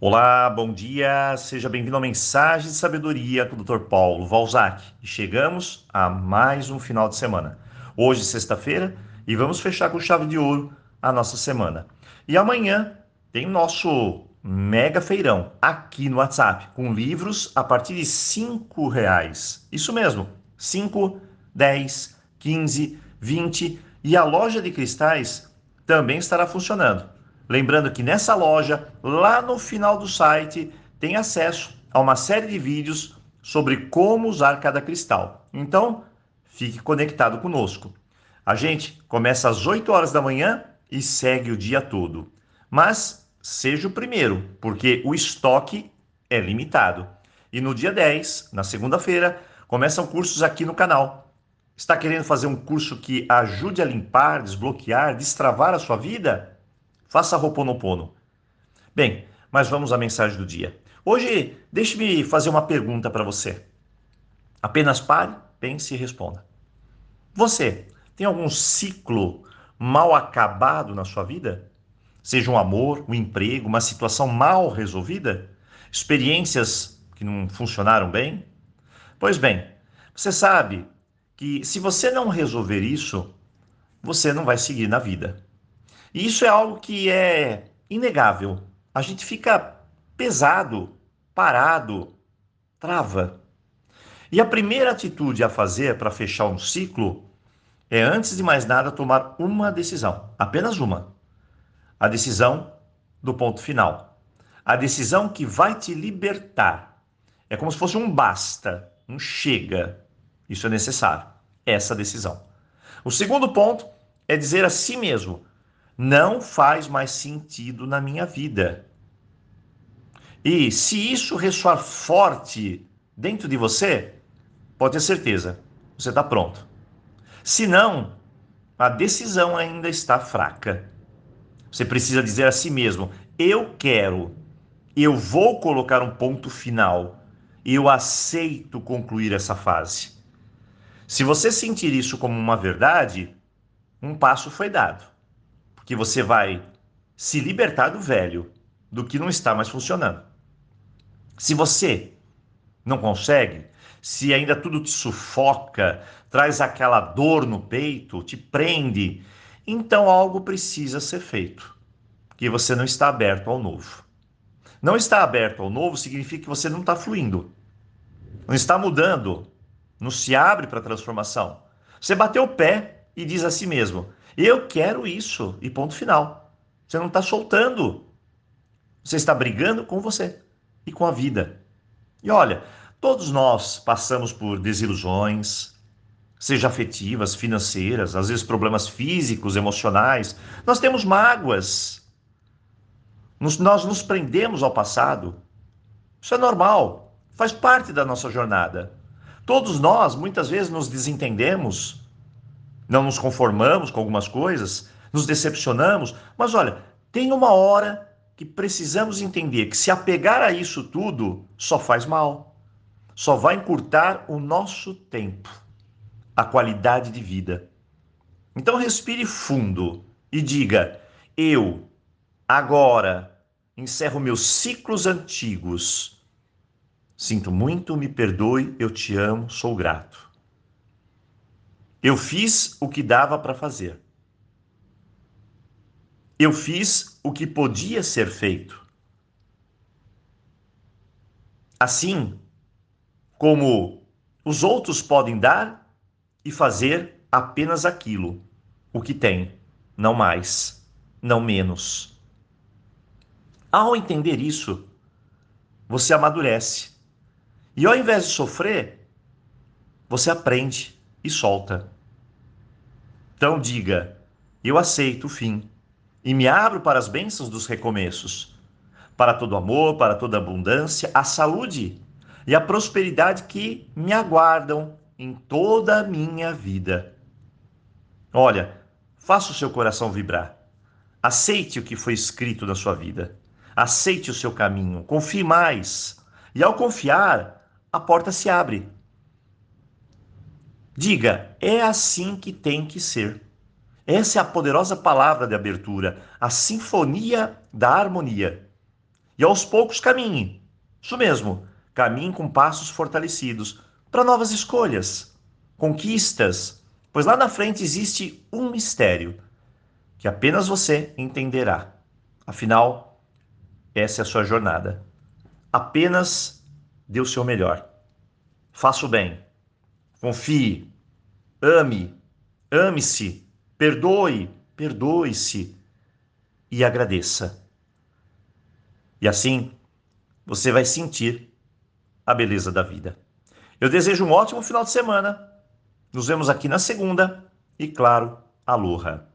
Olá, bom dia, seja bem-vindo ao Mensagem de Sabedoria com o Dr. Paulo Valzac. Chegamos a mais um final de semana. Hoje, sexta-feira, e vamos fechar com chave de ouro a nossa semana. E amanhã tem o nosso mega feirão aqui no WhatsApp, com livros a partir de cinco reais. Isso mesmo, 5, 10, 15, 20 e a loja de cristais também estará funcionando. Lembrando que nessa loja, lá no final do site, tem acesso a uma série de vídeos sobre como usar cada cristal. Então, fique conectado conosco. A gente começa às 8 horas da manhã e segue o dia todo. Mas seja o primeiro, porque o estoque é limitado. E no dia 10, na segunda-feira, começam cursos aqui no canal. Está querendo fazer um curso que ajude a limpar, desbloquear, destravar a sua vida? Faça Roponopono. Bem, mas vamos à mensagem do dia. Hoje, deixe-me fazer uma pergunta para você. Apenas pare, pense e responda. Você tem algum ciclo mal acabado na sua vida? Seja um amor, um emprego, uma situação mal resolvida? Experiências que não funcionaram bem? Pois bem, você sabe que se você não resolver isso, você não vai seguir na vida. E isso é algo que é inegável. A gente fica pesado, parado, trava. E a primeira atitude a fazer para fechar um ciclo é, antes de mais nada, tomar uma decisão, apenas uma. A decisão do ponto final. A decisão que vai te libertar. É como se fosse um basta, um chega. Isso é necessário, essa decisão. O segundo ponto é dizer a si mesmo: não faz mais sentido na minha vida. E se isso ressoar forte dentro de você, pode ter certeza, você está pronto. Se não, a decisão ainda está fraca. Você precisa dizer a si mesmo: eu quero, eu vou colocar um ponto final, eu aceito concluir essa fase. Se você sentir isso como uma verdade, um passo foi dado que você vai se libertar do velho, do que não está mais funcionando. Se você não consegue, se ainda tudo te sufoca, traz aquela dor no peito, te prende, então algo precisa ser feito, porque você não está aberto ao novo. Não estar aberto ao novo significa que você não está fluindo, não está mudando, não se abre para a transformação. Você bateu o pé e diz a si mesmo: eu quero isso e ponto final. Você não está soltando. Você está brigando com você e com a vida. E olha, todos nós passamos por desilusões, seja afetivas, financeiras, às vezes problemas físicos, emocionais. Nós temos mágoas. Nos, nós nos prendemos ao passado. Isso é normal, faz parte da nossa jornada. Todos nós, muitas vezes, nos desentendemos, não nos conformamos com algumas coisas, nos decepcionamos, mas olha, tem uma hora que precisamos entender que se apegar a isso tudo só faz mal, só vai encurtar o nosso tempo, a qualidade de vida. Então respire fundo e diga: eu, agora, encerro meus ciclos antigos. Sinto muito, me perdoe, eu te amo, sou grato. Eu fiz o que dava para fazer. Eu fiz o que podia ser feito. Assim como os outros podem dar e fazer apenas aquilo, o que tem, não mais, não menos. Ao entender isso, você amadurece. E ao invés de sofrer, você aprende e solta. Então diga: eu aceito o fim e me abro para as bênçãos dos recomeços, para todo amor, para toda abundância, a saúde e a prosperidade que me aguardam em toda a minha vida. Olha, faça o seu coração vibrar. Aceite o que foi escrito na sua vida. Aceite o seu caminho. Confie mais. E ao confiar, a porta se abre. Diga, é assim que tem que ser. Essa é a poderosa palavra de abertura, a sinfonia da harmonia. E aos poucos caminhe. Isso mesmo, caminhe com passos fortalecidos para novas escolhas, conquistas, pois lá na frente existe um mistério que apenas você entenderá. Afinal, essa é a sua jornada. Apenas dê o seu melhor. Faça o bem. Confie. Ame. Ame-se. Perdoe. Perdoe-se. E agradeça. E assim, você vai sentir a beleza da vida. Eu desejo um ótimo final de semana. Nos vemos aqui na segunda e, claro, aloha!